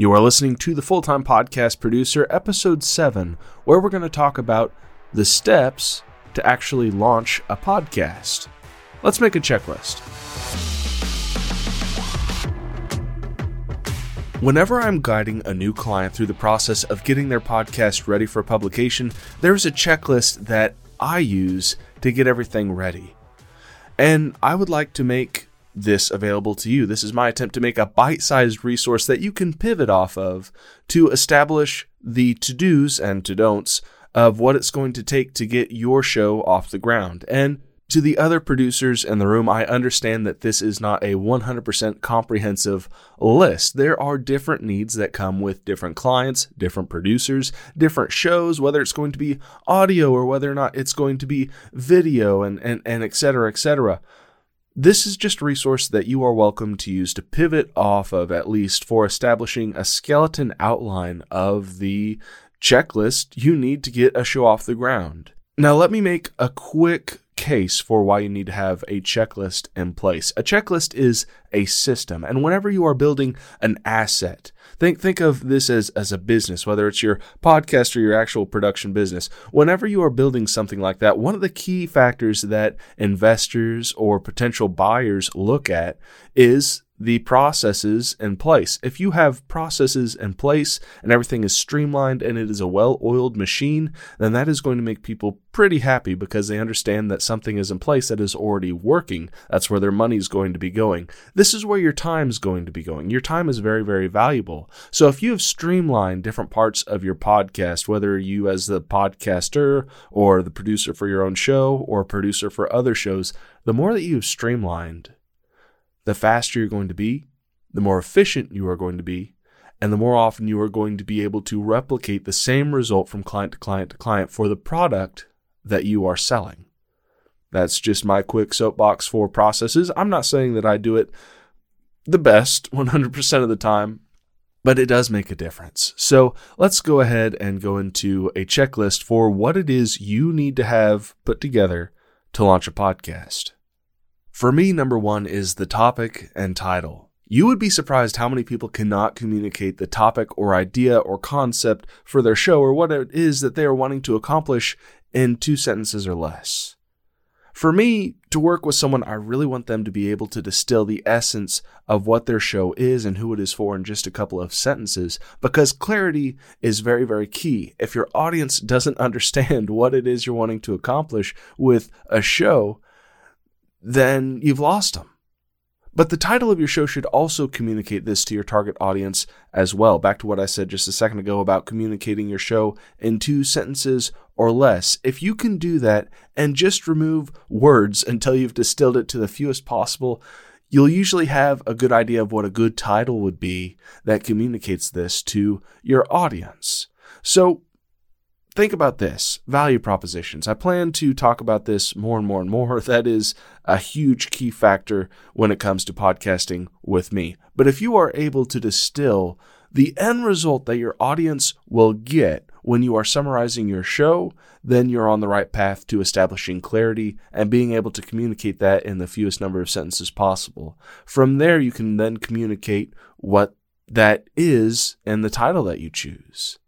You are listening to the Full Time Podcast Producer, Episode 7, where we're going to talk about the steps to actually launch a podcast. Let's make a checklist. Whenever I'm guiding a new client through the process of getting their podcast ready for publication, there's a checklist that I use to get everything ready. And I would like to make this available to you. This is my attempt to make a bite sized resource that you can pivot off of to establish the to dos and to don'ts of what it's going to take to get your show off the ground. And to the other producers in the room, I understand that this is not a 100% comprehensive list. There are different needs that come with different clients, different producers, different shows, whether it's going to be audio or whether or not it's going to be video and, and, and et cetera, et cetera. This is just a resource that you are welcome to use to pivot off of, at least for establishing a skeleton outline of the checklist you need to get a show off the ground. Now, let me make a quick case for why you need to have a checklist in place. A checklist is a system, and whenever you are building an asset, think think of this as as a business, whether it's your podcast or your actual production business. Whenever you are building something like that, one of the key factors that investors or potential buyers look at is the processes in place. If you have processes in place and everything is streamlined and it is a well oiled machine, then that is going to make people pretty happy because they understand that something is in place that is already working. That's where their money is going to be going. This is where your time is going to be going. Your time is very, very valuable. So if you have streamlined different parts of your podcast, whether you as the podcaster or the producer for your own show or producer for other shows, the more that you have streamlined, the faster you're going to be, the more efficient you are going to be, and the more often you are going to be able to replicate the same result from client to client to client for the product that you are selling. That's just my quick soapbox for processes. I'm not saying that I do it the best 100% of the time, but it does make a difference. So let's go ahead and go into a checklist for what it is you need to have put together to launch a podcast. For me, number one is the topic and title. You would be surprised how many people cannot communicate the topic or idea or concept for their show or what it is that they are wanting to accomplish in two sentences or less. For me, to work with someone, I really want them to be able to distill the essence of what their show is and who it is for in just a couple of sentences because clarity is very, very key. If your audience doesn't understand what it is you're wanting to accomplish with a show, then you've lost them. But the title of your show should also communicate this to your target audience as well. Back to what I said just a second ago about communicating your show in two sentences or less. If you can do that and just remove words until you've distilled it to the fewest possible, you'll usually have a good idea of what a good title would be that communicates this to your audience. So think about this value propositions. I plan to talk about this more and more and more. That is a huge key factor when it comes to podcasting with me. But if you are able to distill the end result that your audience will get when you are summarizing your show, then you're on the right path to establishing clarity and being able to communicate that in the fewest number of sentences possible. From there, you can then communicate what that is in the title that you choose.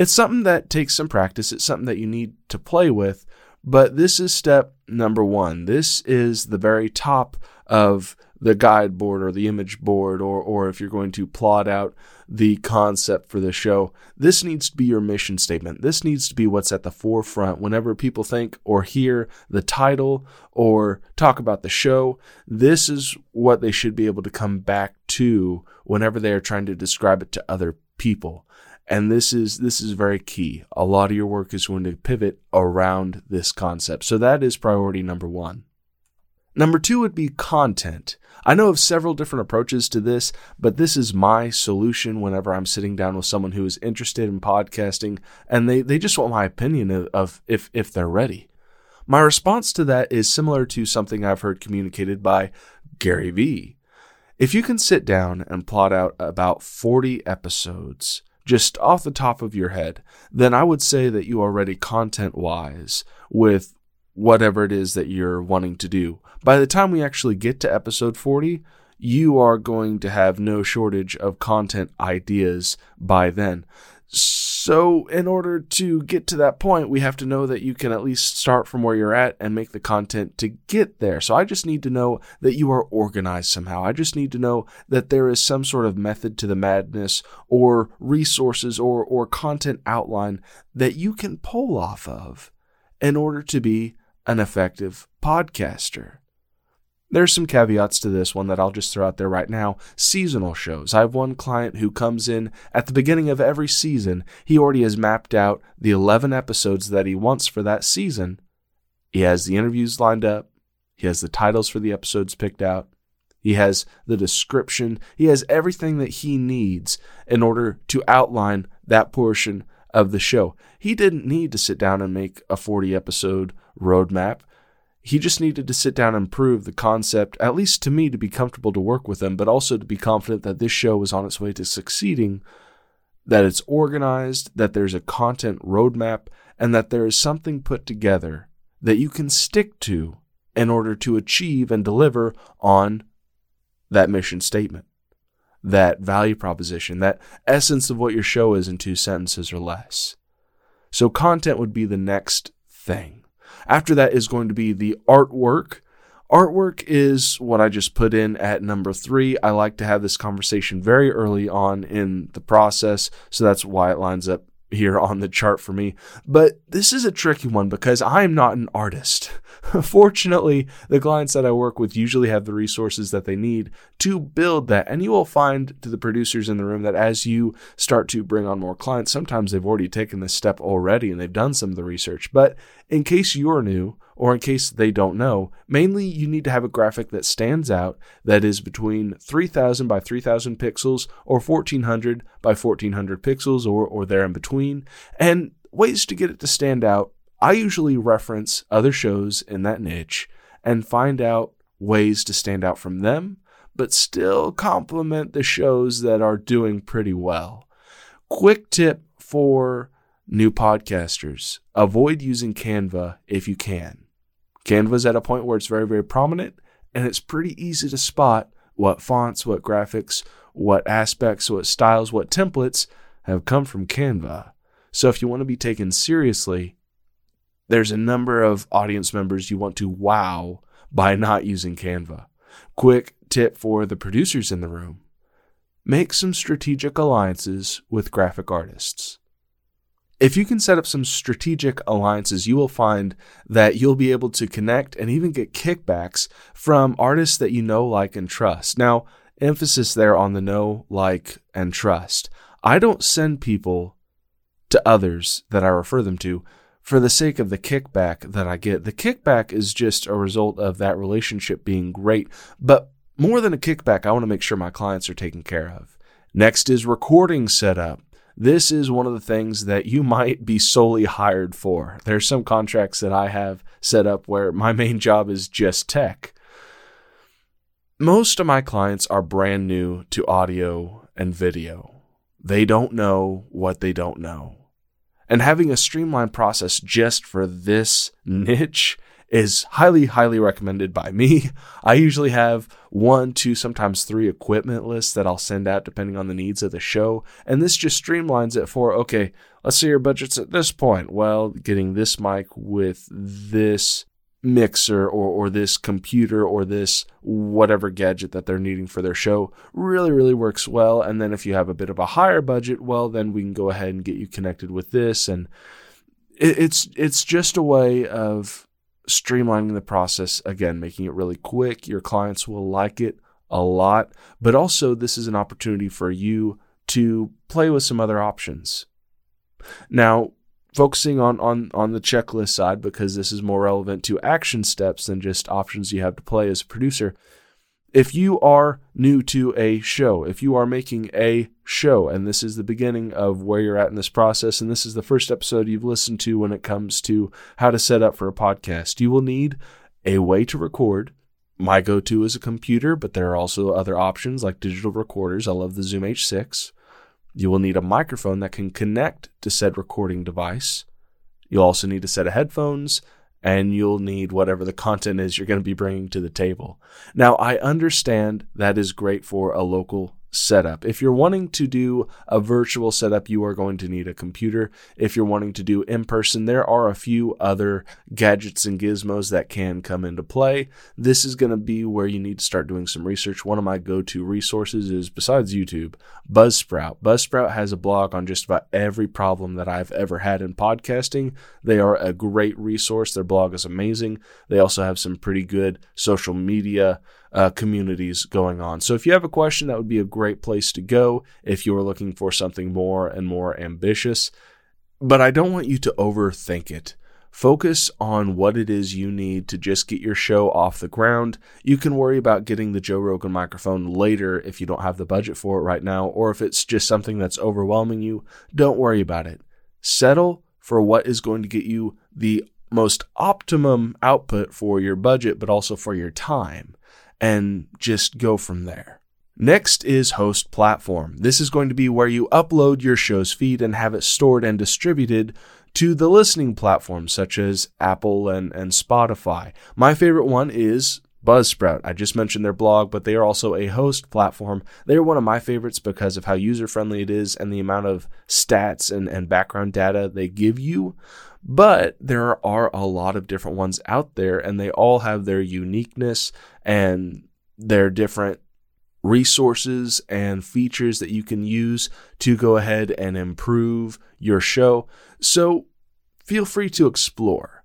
It's something that takes some practice. It's something that you need to play with. But this is step number one. This is the very top of the guide board or the image board, or, or if you're going to plot out the concept for the show. This needs to be your mission statement. This needs to be what's at the forefront whenever people think or hear the title or talk about the show. This is what they should be able to come back to whenever they are trying to describe it to other people. And this is this is very key. A lot of your work is going to pivot around this concept. So that is priority number 1. Number 2 would be content. I know of several different approaches to this, but this is my solution whenever I'm sitting down with someone who is interested in podcasting and they, they just want my opinion of, of if, if they're ready. My response to that is similar to something I've heard communicated by Gary Vee. If you can sit down and plot out about 40 episodes just off the top of your head, then I would say that you are ready content wise with whatever it is that you're wanting to do. By the time we actually get to episode 40, you are going to have no shortage of content ideas by then. So, in order to get to that point, we have to know that you can at least start from where you're at and make the content to get there. So, I just need to know that you are organized somehow. I just need to know that there is some sort of method to the madness or resources or, or content outline that you can pull off of in order to be an effective podcaster. There's some caveats to this one that I'll just throw out there right now. Seasonal shows. I have one client who comes in at the beginning of every season. He already has mapped out the 11 episodes that he wants for that season. He has the interviews lined up, he has the titles for the episodes picked out, he has the description, he has everything that he needs in order to outline that portion of the show. He didn't need to sit down and make a 40 episode roadmap. He just needed to sit down and prove the concept, at least to me, to be comfortable to work with him, but also to be confident that this show was on its way to succeeding, that it's organized, that there's a content roadmap, and that there is something put together that you can stick to in order to achieve and deliver on that mission statement, that value proposition, that essence of what your show is in two sentences or less. So, content would be the next thing. After that is going to be the artwork. Artwork is what I just put in at number three. I like to have this conversation very early on in the process, so that's why it lines up here on the chart for me. But this is a tricky one because I'm not an artist. Fortunately, the clients that I work with usually have the resources that they need to build that. And you will find to the producers in the room that as you start to bring on more clients, sometimes they've already taken this step already and they've done some of the research. But in case you're new, or in case they don't know, mainly you need to have a graphic that stands out that is between 3000 by 3000 pixels or 1400 by 1400 pixels or, or there in between. And ways to get it to stand out I usually reference other shows in that niche and find out ways to stand out from them, but still complement the shows that are doing pretty well. Quick tip for new podcasters avoid using Canva if you can. Canva's at a point where it's very, very prominent, and it's pretty easy to spot what fonts, what graphics, what aspects, what styles, what templates have come from Canva. So if you want to be taken seriously, there's a number of audience members you want to wow by not using Canva. Quick tip for the producers in the room make some strategic alliances with graphic artists. If you can set up some strategic alliances, you will find that you'll be able to connect and even get kickbacks from artists that you know, like, and trust. Now, emphasis there on the know, like, and trust. I don't send people to others that I refer them to for the sake of the kickback that I get. The kickback is just a result of that relationship being great. But more than a kickback, I want to make sure my clients are taken care of. Next is recording setup. This is one of the things that you might be solely hired for. There's some contracts that I have set up where my main job is just tech. Most of my clients are brand new to audio and video. They don't know what they don't know. And having a streamlined process just for this niche is highly, highly recommended by me. I usually have one, two, sometimes three equipment lists that I'll send out depending on the needs of the show. And this just streamlines it for, okay, let's say your budget's at this point. Well, getting this mic with this mixer or, or this computer or this whatever gadget that they're needing for their show really, really works well. And then if you have a bit of a higher budget, well, then we can go ahead and get you connected with this. And it, it's, it's just a way of streamlining the process. Again, making it really quick. Your clients will like it a lot, but also this is an opportunity for you to play with some other options. Now, focusing on, on, on the checklist side because this is more relevant to action steps than just options you have to play as a producer. If you are new to a show, if you are making a show, and this is the beginning of where you're at in this process, and this is the first episode you've listened to when it comes to how to set up for a podcast, you will need a way to record. My go to is a computer, but there are also other options like digital recorders. I love the Zoom H6. You will need a microphone that can connect to said recording device. You'll also need a set of headphones and you'll need whatever the content is you're going to be bringing to the table. Now, I understand that is great for a local setup. If you're wanting to do a virtual setup, you are going to need a computer. If you're wanting to do in person, there are a few other gadgets and gizmos that can come into play. This is going to be where you need to start doing some research. One of my go to resources is, besides YouTube, Buzzsprout. Buzzsprout has a blog on just about every problem that I've ever had in podcasting. They are a great resource. Their blog is amazing. They also have some pretty good social media uh, communities going on. So if you have a question, that would be a great place to go if you are looking for something more and more ambitious. But I don't want you to overthink it. Focus on what it is you need to just get your show off the ground. You can worry about getting the Joe Rogan microphone later if you don't have the budget for it right now, or if it's just something that's overwhelming you. Don't worry about it. Settle for what is going to get you the most optimum output for your budget, but also for your time and just go from there. Next is host platform. This is going to be where you upload your show's feed and have it stored and distributed to the listening platforms such as Apple and, and Spotify. My favorite one is Buzzsprout. I just mentioned their blog, but they are also a host platform. They are one of my favorites because of how user friendly it is and the amount of stats and, and background data they give you. But there are a lot of different ones out there, and they all have their uniqueness and their different resources and features that you can use to go ahead and improve your show. So feel free to explore.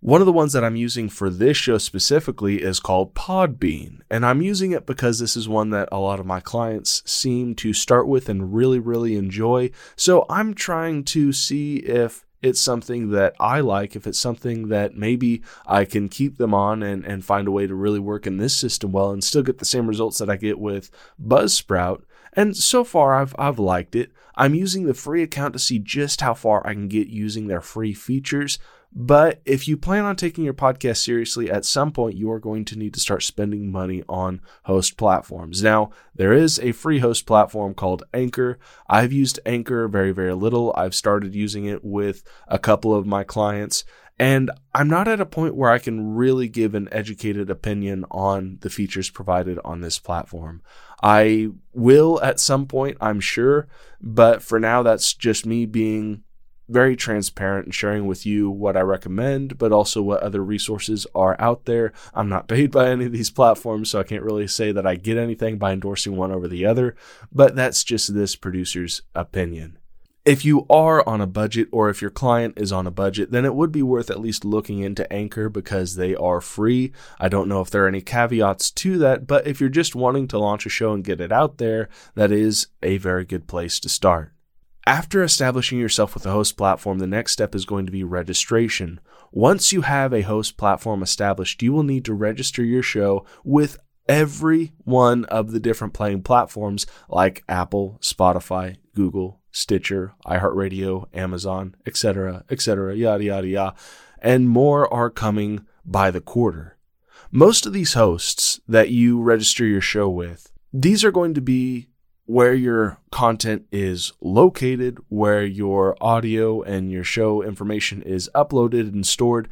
One of the ones that I'm using for this show specifically is called Podbean, and I'm using it because this is one that a lot of my clients seem to start with and really, really enjoy. So I'm trying to see if it's something that I like, if it's something that maybe I can keep them on and, and find a way to really work in this system well and still get the same results that I get with Buzzsprout. And so far, I've, I've liked it. I'm using the free account to see just how far I can get using their free features. But if you plan on taking your podcast seriously, at some point you are going to need to start spending money on host platforms. Now, there is a free host platform called Anchor. I've used Anchor very, very little. I've started using it with a couple of my clients. And I'm not at a point where I can really give an educated opinion on the features provided on this platform. I will at some point, I'm sure, but for now, that's just me being very transparent and sharing with you what I recommend, but also what other resources are out there. I'm not paid by any of these platforms, so I can't really say that I get anything by endorsing one over the other, but that's just this producer's opinion. If you are on a budget or if your client is on a budget, then it would be worth at least looking into Anchor because they are free. I don't know if there are any caveats to that, but if you're just wanting to launch a show and get it out there, that is a very good place to start. After establishing yourself with a host platform, the next step is going to be registration. Once you have a host platform established, you will need to register your show with every one of the different playing platforms like Apple, Spotify, Google, Stitcher, iHeartRadio, Amazon, etc., etc., yada, yada, yada. And more are coming by the quarter. Most of these hosts that you register your show with, these are going to be where your content is located, where your audio and your show information is uploaded and stored.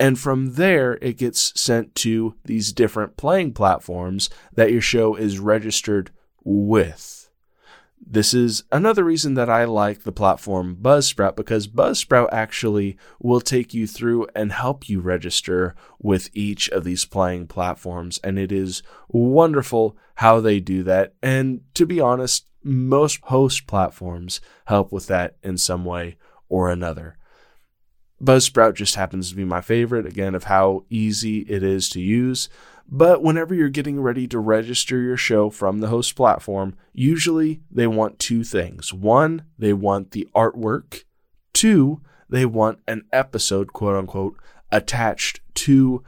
And from there, it gets sent to these different playing platforms that your show is registered with. This is another reason that I like the platform Buzzsprout because Buzzsprout actually will take you through and help you register with each of these playing platforms. And it is wonderful how they do that. And to be honest, most host platforms help with that in some way or another. Buzzsprout just happens to be my favorite, again, of how easy it is to use. But whenever you're getting ready to register your show from the host platform, usually they want two things. One, they want the artwork. Two, they want an episode, quote unquote, attached to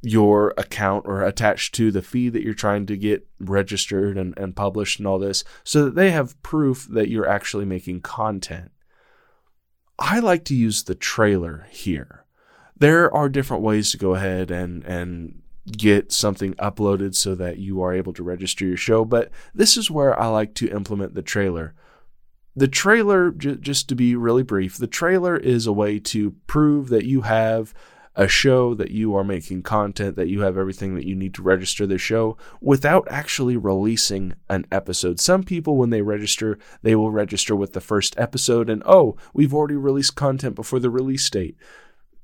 your account or attached to the feed that you're trying to get registered and, and published and all this so that they have proof that you're actually making content. I like to use the trailer here. There are different ways to go ahead and, and get something uploaded so that you are able to register your show, but this is where I like to implement the trailer. The trailer, j- just to be really brief, the trailer is a way to prove that you have a show, that you are making content, that you have everything that you need to register the show without actually releasing an episode. Some people, when they register, they will register with the first episode and, oh, we've already released content before the release date.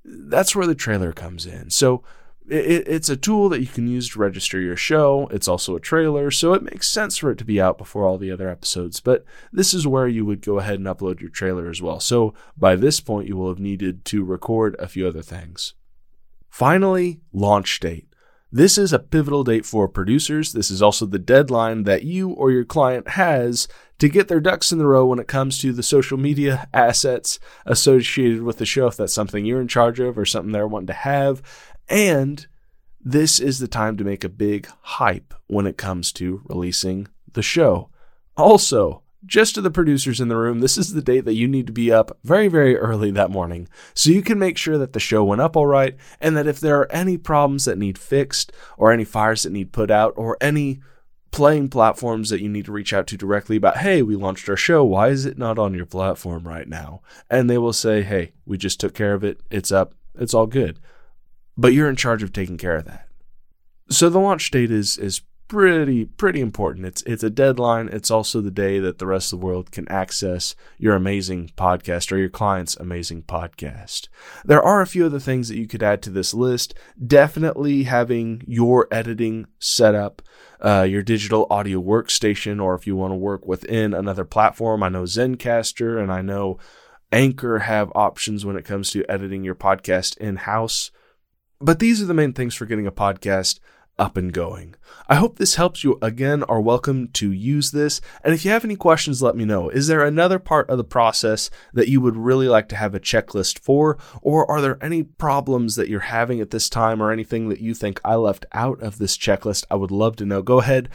That's where the trailer comes in. So, it, it's a tool that you can use to register your show. It's also a trailer, so it makes sense for it to be out before all the other episodes. But this is where you would go ahead and upload your trailer as well. So by this point, you will have needed to record a few other things. Finally, launch date. This is a pivotal date for producers. This is also the deadline that you or your client has to get their ducks in the row when it comes to the social media assets associated with the show, if that's something you're in charge of or something they're wanting to have, and this is the time to make a big hype when it comes to releasing the show. Also, just to the producers in the room, this is the date that you need to be up very, very early that morning so you can make sure that the show went up all right and that if there are any problems that need fixed or any fires that need put out or any playing platforms that you need to reach out to directly about, hey, we launched our show. Why is it not on your platform right now? And they will say, hey, we just took care of it. It's up. It's all good but you're in charge of taking care of that. So the launch date is is pretty pretty important. It's it's a deadline. It's also the day that the rest of the world can access your amazing podcast or your client's amazing podcast. There are a few other things that you could add to this list. Definitely having your editing set up, uh, your digital audio workstation, or if you want to work within another platform. I know Zencastr and I know Anchor have options when it comes to editing your podcast in house. But these are the main things for getting a podcast up and going. I hope this helps you. Again, are welcome to use this. And if you have any questions, let me know. Is there another part of the process that you would really like to have a checklist for? Or are there any problems that you're having at this time or anything that you think I left out of this checklist? I would love to know. Go ahead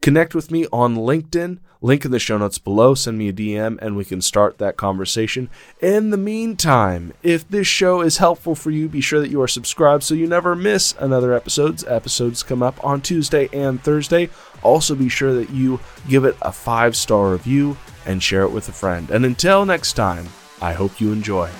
Connect with me on LinkedIn, link in the show notes below. Send me a DM and we can start that conversation. In the meantime, if this show is helpful for you, be sure that you are subscribed so you never miss another episodes. Episodes come up on Tuesday and Thursday. Also, be sure that you give it a five star review and share it with a friend. And until next time, I hope you enjoy.